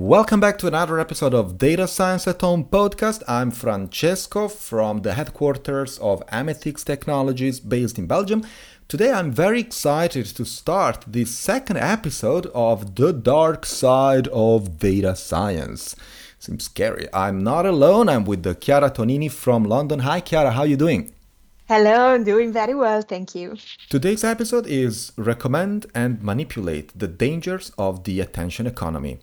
Welcome back to another episode of Data Science at Home podcast. I'm Francesco from the headquarters of Amethix Technologies based in Belgium. Today I'm very excited to start the second episode of The Dark Side of Data Science. Seems scary. I'm not alone. I'm with the Chiara Tonini from London. Hi Chiara, how are you doing? Hello, I'm doing very well, thank you. Today's episode is Recommend and Manipulate the Dangers of the Attention Economy.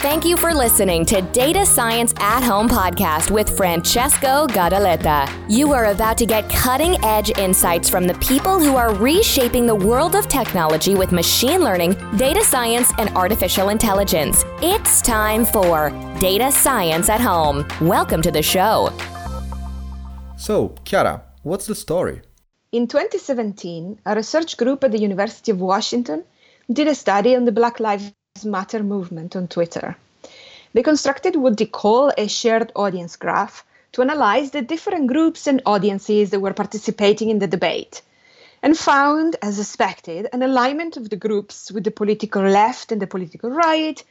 Thank you for listening to Data Science at Home podcast with Francesco Gadaletta. You are about to get cutting edge insights from the people who are reshaping the world of technology with machine learning, data science, and artificial intelligence. It's time for Data Science at Home. Welcome to the show. So, Chiara, what's the story? In 2017, a research group at the University of Washington did a study on the Black Lives Matter movement on Twitter. They constructed what they call a shared audience graph to analyze the different groups and audiences that were participating in the debate and found, as expected, an alignment of the groups with the political left and the political right,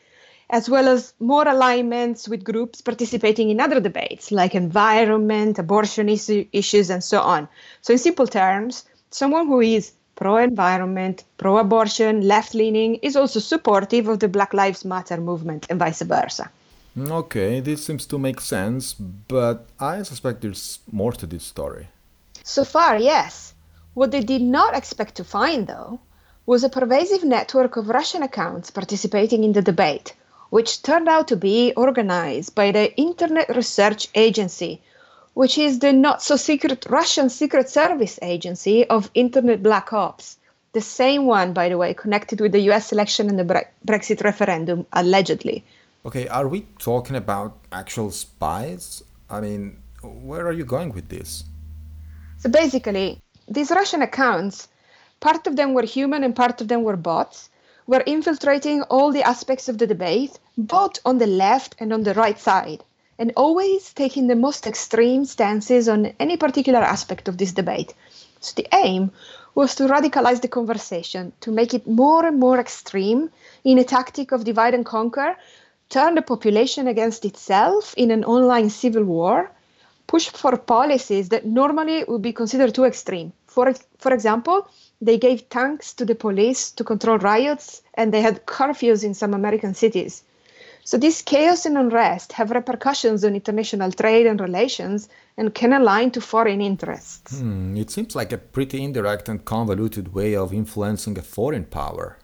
as well as more alignments with groups participating in other debates like environment, abortion issue, issues, and so on. So, in simple terms, someone who is pro environment, pro abortion, left leaning is also supportive of the Black Lives Matter movement and vice versa. Okay, this seems to make sense, but I suspect there's more to this story. So far, yes. What they did not expect to find, though, was a pervasive network of Russian accounts participating in the debate which turned out to be organized by the Internet Research Agency, which is the not so secret Russian Secret Service agency of Internet Black Ops. The same one, by the way, connected with the US election and the Bre- Brexit referendum, allegedly. Okay, are we talking about actual spies? I mean, where are you going with this? So basically, these Russian accounts, part of them were human and part of them were bots were infiltrating all the aspects of the debate, both on the left and on the right side, and always taking the most extreme stances on any particular aspect of this debate. So the aim was to radicalize the conversation, to make it more and more extreme in a tactic of divide and conquer, turn the population against itself in an online civil war, push for policies that normally would be considered too extreme. For, for example, they gave tanks to the police to control riots, and they had curfews in some American cities. So this chaos and unrest have repercussions on international trade and relations and can align to foreign interests. Hmm, it seems like a pretty indirect and convoluted way of influencing a foreign power.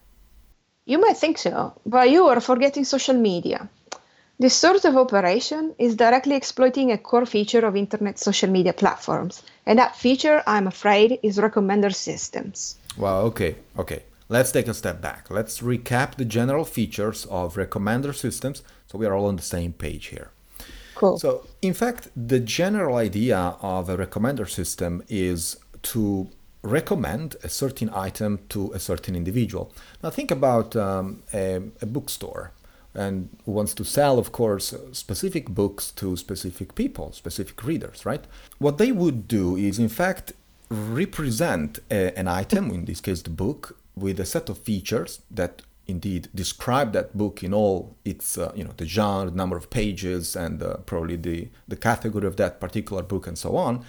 You might think so, but you are forgetting social media. This sort of operation is directly exploiting a core feature of internet social media platforms, and that feature, I'm afraid, is recommender systems. Well, okay, okay. Let's take a step back. Let's recap the general features of recommender systems so we are all on the same page here. Cool. So, in fact, the general idea of a recommender system is to recommend a certain item to a certain individual. Now, think about um, a, a bookstore and wants to sell, of course, specific books to specific people, specific readers, right? What they would do is, in fact, represent a, an item, in this case, the book, with a set of features that indeed describe that book in all its, uh, you know, the genre, number of pages, and uh, probably the, the category of that particular book, and so on.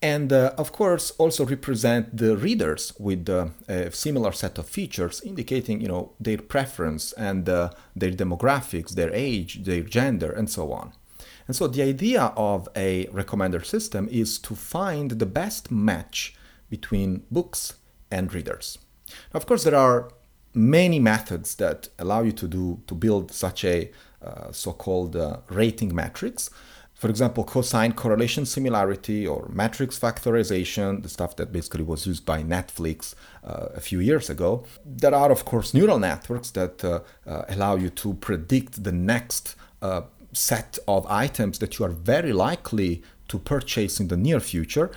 And uh, of course also represent the readers with uh, a similar set of features indicating you know their preference and uh, their demographics their age their gender and so on. And so the idea of a recommender system is to find the best match between books and readers of course there are many methods that allow you to do to build such a uh, so-called uh, rating matrix for example, cosine correlation similarity or matrix factorization, the stuff that basically was used by Netflix uh, a few years ago. There are, of course, neural networks that uh, uh, allow you to predict the next uh, set of items that you are very likely to purchase in the near future.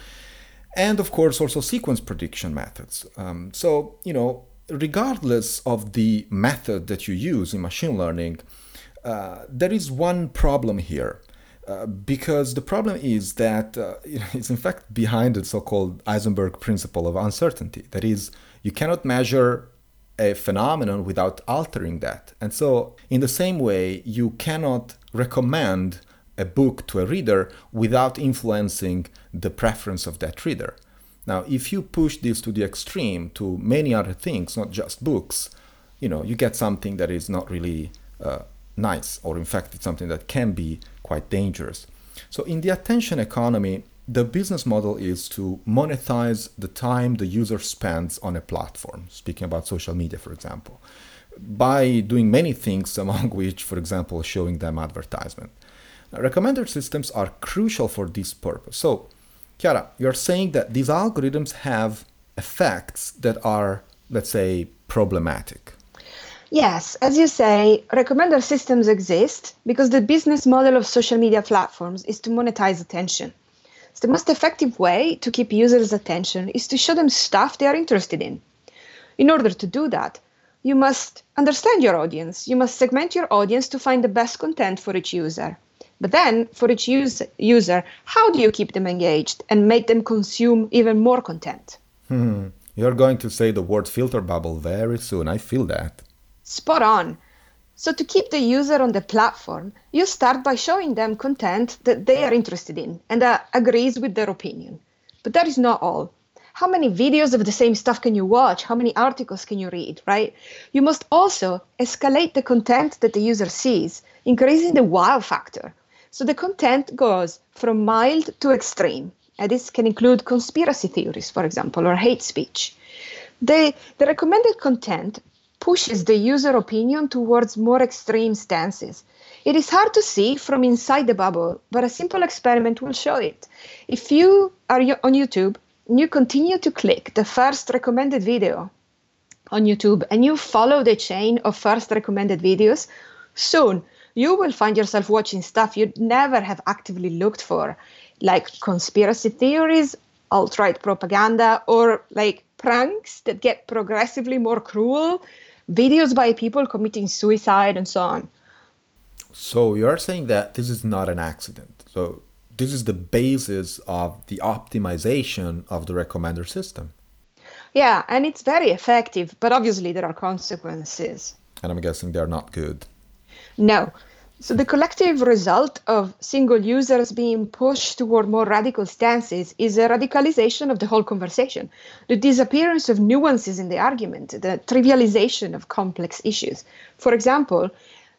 And of course, also sequence prediction methods. Um, so, you know, regardless of the method that you use in machine learning, uh, there is one problem here uh, because the problem is that uh, it's in fact behind the so-called Heisenberg principle of uncertainty. That is, you cannot measure a phenomenon without altering that. And so, in the same way, you cannot recommend a book to a reader without influencing the preference of that reader. Now, if you push this to the extreme to many other things, not just books, you know, you get something that is not really uh, nice, or in fact, it's something that can be quite dangerous. So, in the attention economy, the business model is to monetize the time the user spends on a platform, speaking about social media, for example, by doing many things, among which, for example, showing them advertisement. Recommender systems are crucial for this purpose. So, Chiara, you're saying that these algorithms have effects that are, let's say, problematic. Yes, as you say, recommender systems exist because the business model of social media platforms is to monetize attention. So the most effective way to keep users' attention is to show them stuff they are interested in. In order to do that, you must understand your audience. You must segment your audience to find the best content for each user. But then, for each use, user, how do you keep them engaged and make them consume even more content? Hmm. You're going to say the word filter bubble very soon. I feel that. Spot on. So, to keep the user on the platform, you start by showing them content that they are interested in and that agrees with their opinion. But that is not all. How many videos of the same stuff can you watch? How many articles can you read, right? You must also escalate the content that the user sees, increasing the wow factor. So the content goes from mild to extreme. And this can include conspiracy theories, for example, or hate speech. The, the recommended content pushes the user opinion towards more extreme stances. It is hard to see from inside the bubble, but a simple experiment will show it. If you are on YouTube and you continue to click the first recommended video on YouTube and you follow the chain of first recommended videos, soon you will find yourself watching stuff you'd never have actively looked for, like conspiracy theories, alt right propaganda, or like pranks that get progressively more cruel, videos by people committing suicide, and so on. So you're saying that this is not an accident. So this is the basis of the optimization of the recommender system. Yeah, and it's very effective, but obviously there are consequences. And I'm guessing they're not good. No. So the collective result of single users being pushed toward more radical stances is a radicalization of the whole conversation, the disappearance of nuances in the argument, the trivialization of complex issues. For example,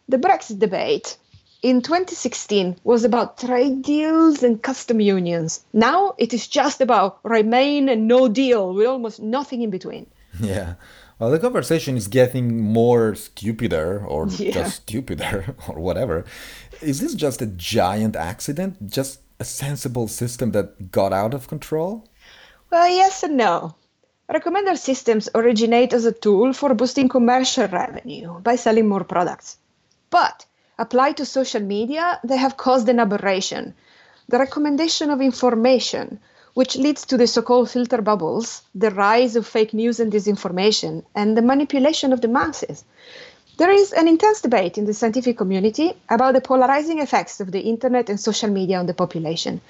the Brexit debate in 2016 was about trade deals and custom unions. Now it is just about remain and no deal with almost nothing in between. Yeah. Well, the conversation is getting more stupider or yeah. just stupider or whatever. Is this just a giant accident? Just a sensible system that got out of control? Well, yes and no. Recommender systems originate as a tool for boosting commercial revenue by selling more products. But applied to social media, they have caused an aberration the recommendation of information which leads to the so called filter bubbles, the rise of fake news and disinformation, and the manipulation of the masses. There is an intense debate in the scientific community about the polarizing effects of the internet and social media on the population.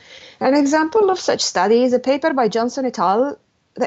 An example of such study is a paper by Johnson et al.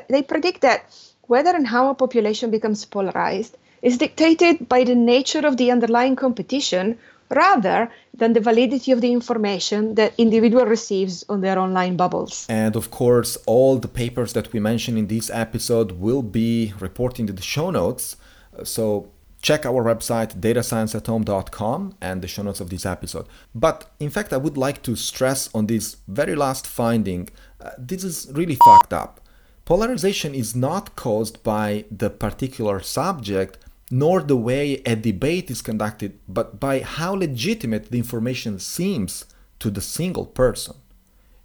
They predict that whether and how a population becomes polarized is dictated by the nature of the underlying competition rather than the validity of the information that individual receives on their online bubbles. And of course, all the papers that we mention in this episode will be reported in the show notes. So check our website datascienceathome.com and the show notes of this episode. But in fact, I would like to stress on this very last finding. Uh, this is really fucked up. Polarization is not caused by the particular subject nor the way a debate is conducted, but by how legitimate the information seems to the single person.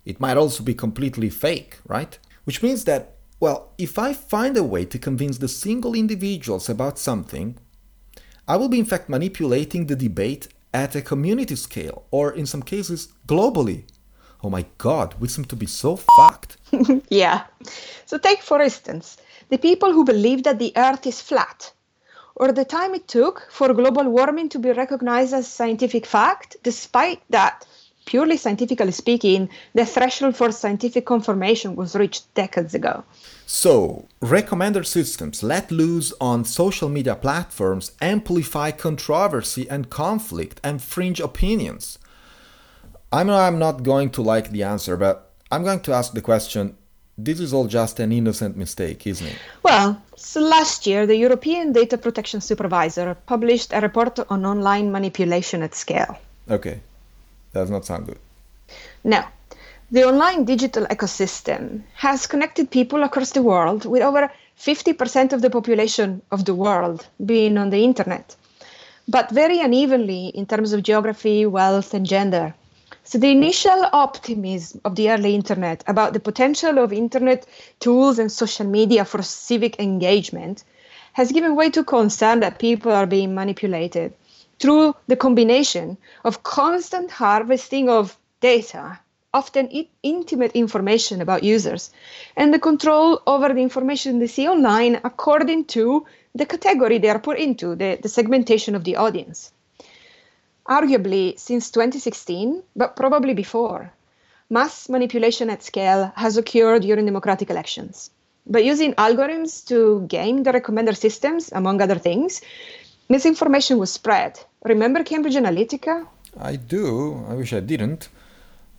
It might also be completely fake, right? Which means that, well, if I find a way to convince the single individuals about something, I will be in fact manipulating the debate at a community scale, or in some cases, globally. Oh my god, we seem to be so fucked. yeah. So, take for instance the people who believe that the earth is flat or the time it took for global warming to be recognized as scientific fact, despite that purely scientifically speaking, the threshold for scientific confirmation was reached decades ago. So, recommender systems let loose on social media platforms amplify controversy and conflict and fringe opinions. I know I'm not going to like the answer, but I'm going to ask the question this is all just an innocent mistake, isn't it? Well, so last year, the European Data Protection Supervisor published a report on online manipulation at scale. Okay, does not sound good. No, the online digital ecosystem has connected people across the world with over 50% of the population of the world being on the internet, but very unevenly in terms of geography, wealth, and gender. So, the initial optimism of the early internet about the potential of internet tools and social media for civic engagement has given way to concern that people are being manipulated through the combination of constant harvesting of data often intimate information about users, and the control over the information they see online according to the category they are put into, the, the segmentation of the audience. Arguably, since 2016, but probably before, mass manipulation at scale has occurred during democratic elections. By using algorithms to game the recommender systems, among other things, misinformation was spread. Remember Cambridge Analytica? I do. I wish I didn't.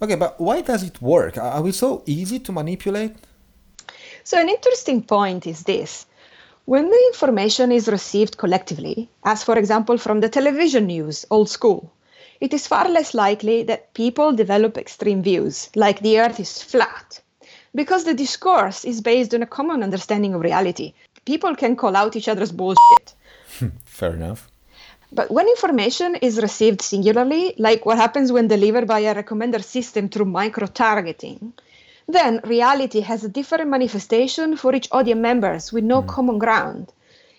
Okay, but why does it work? Are we so easy to manipulate? So, an interesting point is this. When the information is received collectively, as for example from the television news, old school, it is far less likely that people develop extreme views, like the earth is flat, because the discourse is based on a common understanding of reality. People can call out each other's bullshit. Fair enough. But when information is received singularly, like what happens when delivered by a recommender system through micro targeting, then reality has a different manifestation for each audience members with no mm. common ground.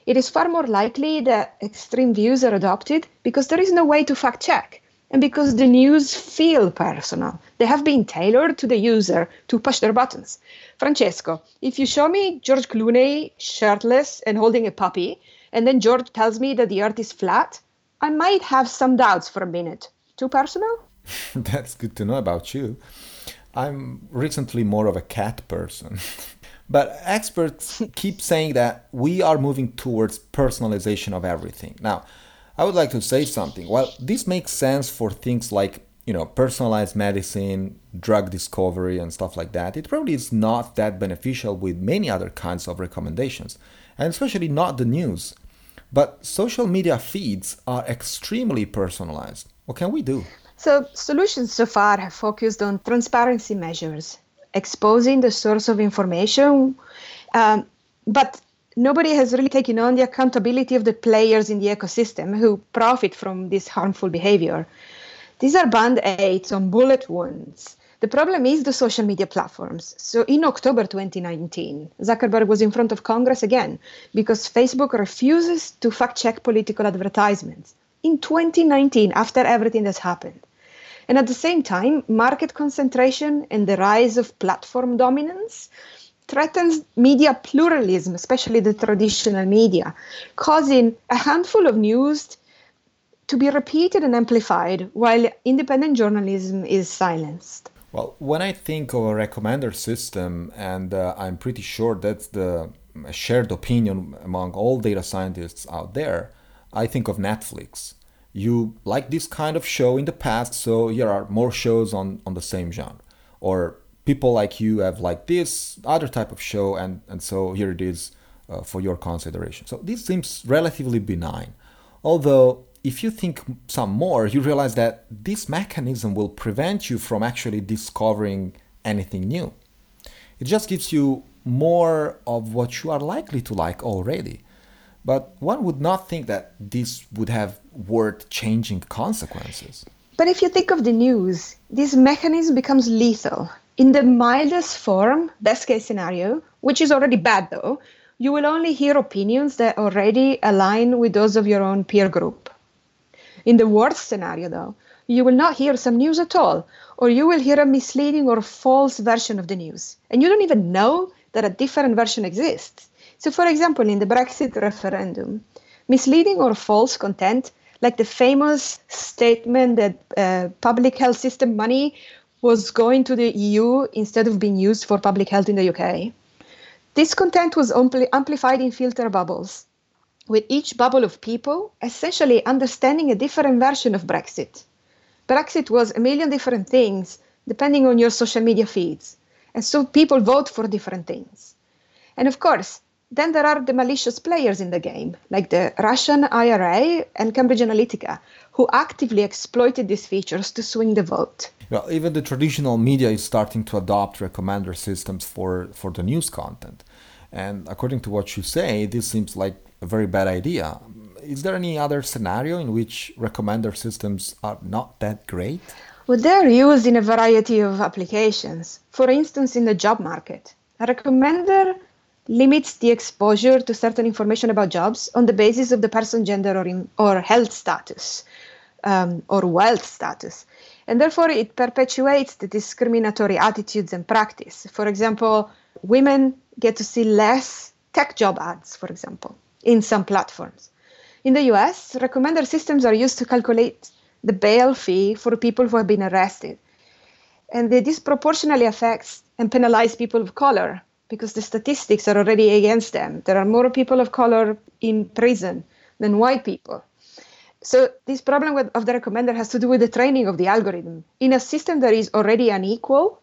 It is far more likely that extreme views are adopted because there is no way to fact check and because the news feel personal. They have been tailored to the user to push their buttons. Francesco, if you show me George Clooney shirtless and holding a puppy, and then George tells me that the earth is flat, I might have some doubts for a minute. Too personal? That's good to know about you. I'm recently more of a cat person. but experts keep saying that we are moving towards personalization of everything. Now, I would like to say something. Well, this makes sense for things like, you know, personalized medicine, drug discovery and stuff like that. It probably is not that beneficial with many other kinds of recommendations, and especially not the news. But social media feeds are extremely personalized. What can we do? So, solutions so far have focused on transparency measures, exposing the source of information, um, but nobody has really taken on the accountability of the players in the ecosystem who profit from this harmful behavior. These are band aids on bullet wounds the problem is the social media platforms. So in October 2019, Zuckerberg was in front of Congress again because Facebook refuses to fact check political advertisements. In 2019, after everything that's happened. And at the same time, market concentration and the rise of platform dominance threatens media pluralism, especially the traditional media, causing a handful of news to be repeated and amplified while independent journalism is silenced. Well, when I think of a recommender system, and uh, I'm pretty sure that's the shared opinion among all data scientists out there, I think of Netflix. You like this kind of show in the past, so here are more shows on, on the same genre. Or people like you have like this other type of show, and, and so here it is uh, for your consideration. So this seems relatively benign. Although if you think some more, you realize that this mechanism will prevent you from actually discovering anything new. It just gives you more of what you are likely to like already. But one would not think that this would have worth changing consequences. But if you think of the news, this mechanism becomes lethal. In the mildest form, best case scenario, which is already bad though, you will only hear opinions that already align with those of your own peer group. In the worst scenario, though, you will not hear some news at all, or you will hear a misleading or false version of the news, and you don't even know that a different version exists. So, for example, in the Brexit referendum, misleading or false content like the famous statement that uh, public health system money was going to the EU instead of being used for public health in the UK. This content was ampli- amplified in filter bubbles, with each bubble of people essentially understanding a different version of Brexit. Brexit was a million different things depending on your social media feeds. And so people vote for different things. And of course, then there are the malicious players in the game, like the Russian IRA and Cambridge Analytica, who actively exploited these features to swing the vote. Well, even the traditional media is starting to adopt recommender systems for, for the news content. And according to what you say, this seems like a very bad idea. Is there any other scenario in which recommender systems are not that great? Well, they're used in a variety of applications. For instance, in the job market, a recommender limits the exposure to certain information about jobs on the basis of the person's gender or, in, or health status um, or wealth status. And therefore, it perpetuates the discriminatory attitudes and practice. For example, women get to see less tech job ads, for example, in some platforms. In the US, recommender systems are used to calculate the bail fee for people who have been arrested. And they disproportionately affect and penalize people of color because the statistics are already against them. There are more people of color in prison than white people. So this problem with, of the recommender has to do with the training of the algorithm. In a system that is already unequal,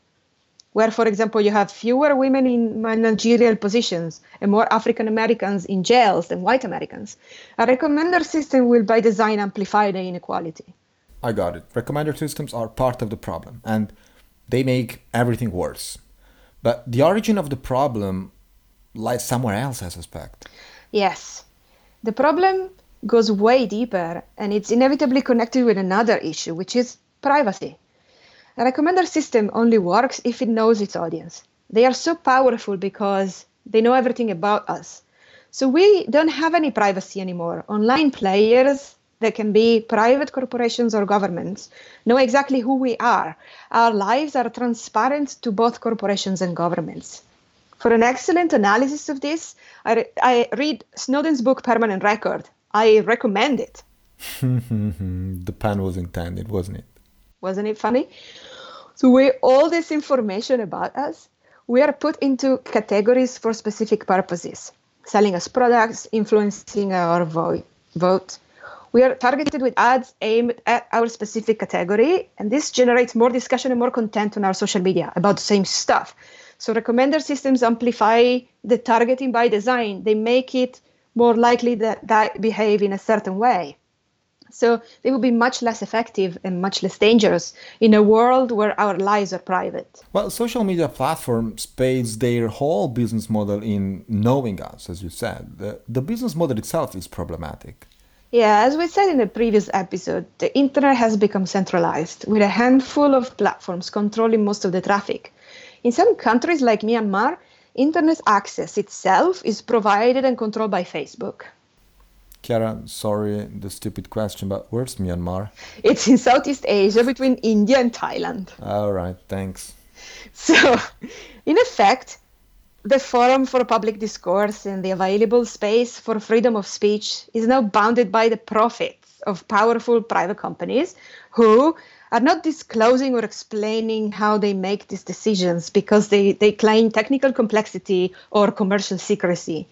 where, for example, you have fewer women in managerial positions and more African Americans in jails than white Americans, a recommender system will by design amplify the inequality. I got it. Recommender systems are part of the problem and they make everything worse. But the origin of the problem lies somewhere else, I suspect. Yes. The problem goes way deeper and it's inevitably connected with another issue, which is privacy. A recommender system only works if it knows its audience. They are so powerful because they know everything about us. So we don't have any privacy anymore. Online players that can be private corporations or governments, know exactly who we are. Our lives are transparent to both corporations and governments. For an excellent analysis of this, I, re- I read Snowden's book Permanent Record. I recommend it. the pun was intended, wasn't it? Wasn't it funny? So, with all this information about us, we are put into categories for specific purposes selling us products, influencing our vo- vote, we are targeted with ads aimed at our specific category, and this generates more discussion and more content on our social media about the same stuff. So recommender systems amplify the targeting by design. They make it more likely that that behave in a certain way. So they will be much less effective and much less dangerous in a world where our lives are private. Well, social media platforms base their whole business model in knowing us, as you said. The, the business model itself is problematic. Yeah, as we said in the previous episode, the internet has become centralized with a handful of platforms controlling most of the traffic. In some countries like Myanmar, internet access itself is provided and controlled by Facebook. Chiara, sorry, the stupid question, but where's Myanmar? It's in Southeast Asia between India and Thailand. All right, thanks. So, in effect, the forum for public discourse and the available space for freedom of speech is now bounded by the profits of powerful private companies who are not disclosing or explaining how they make these decisions because they, they claim technical complexity or commercial secrecy.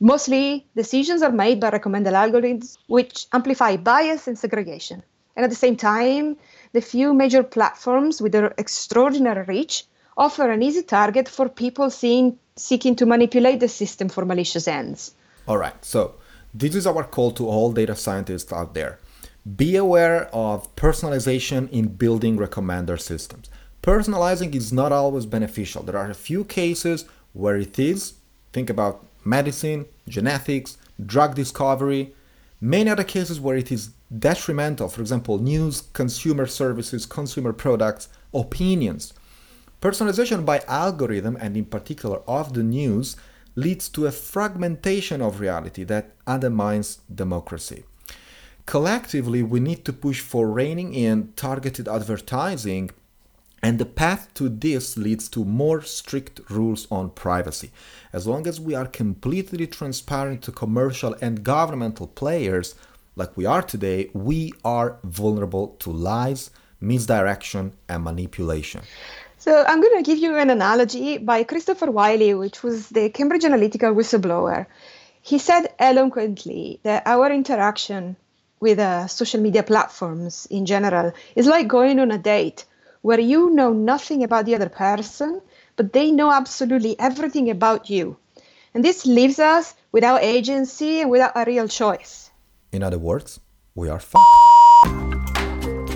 Mostly, decisions are made by recommended algorithms which amplify bias and segregation. And at the same time, the few major platforms with their extraordinary reach offer an easy target for people seeing, seeking to manipulate the system for malicious ends. All right, so this is our call to all data scientists out there. Be aware of personalization in building recommender systems. Personalizing is not always beneficial. There are a few cases where it is. Think about medicine, genetics, drug discovery. Many other cases where it is detrimental, for example, news, consumer services, consumer products, opinions. Personalization by algorithm, and in particular of the news, leads to a fragmentation of reality that undermines democracy. Collectively, we need to push for reining in targeted advertising, and the path to this leads to more strict rules on privacy. As long as we are completely transparent to commercial and governmental players, like we are today, we are vulnerable to lies, misdirection, and manipulation. So I'm going to give you an analogy by Christopher Wylie, which was the Cambridge Analytica whistleblower. He said eloquently that our interaction with uh, social media platforms in general is like going on a date where you know nothing about the other person, but they know absolutely everything about you. And this leaves us without agency and without a real choice. In other words, we are fucked.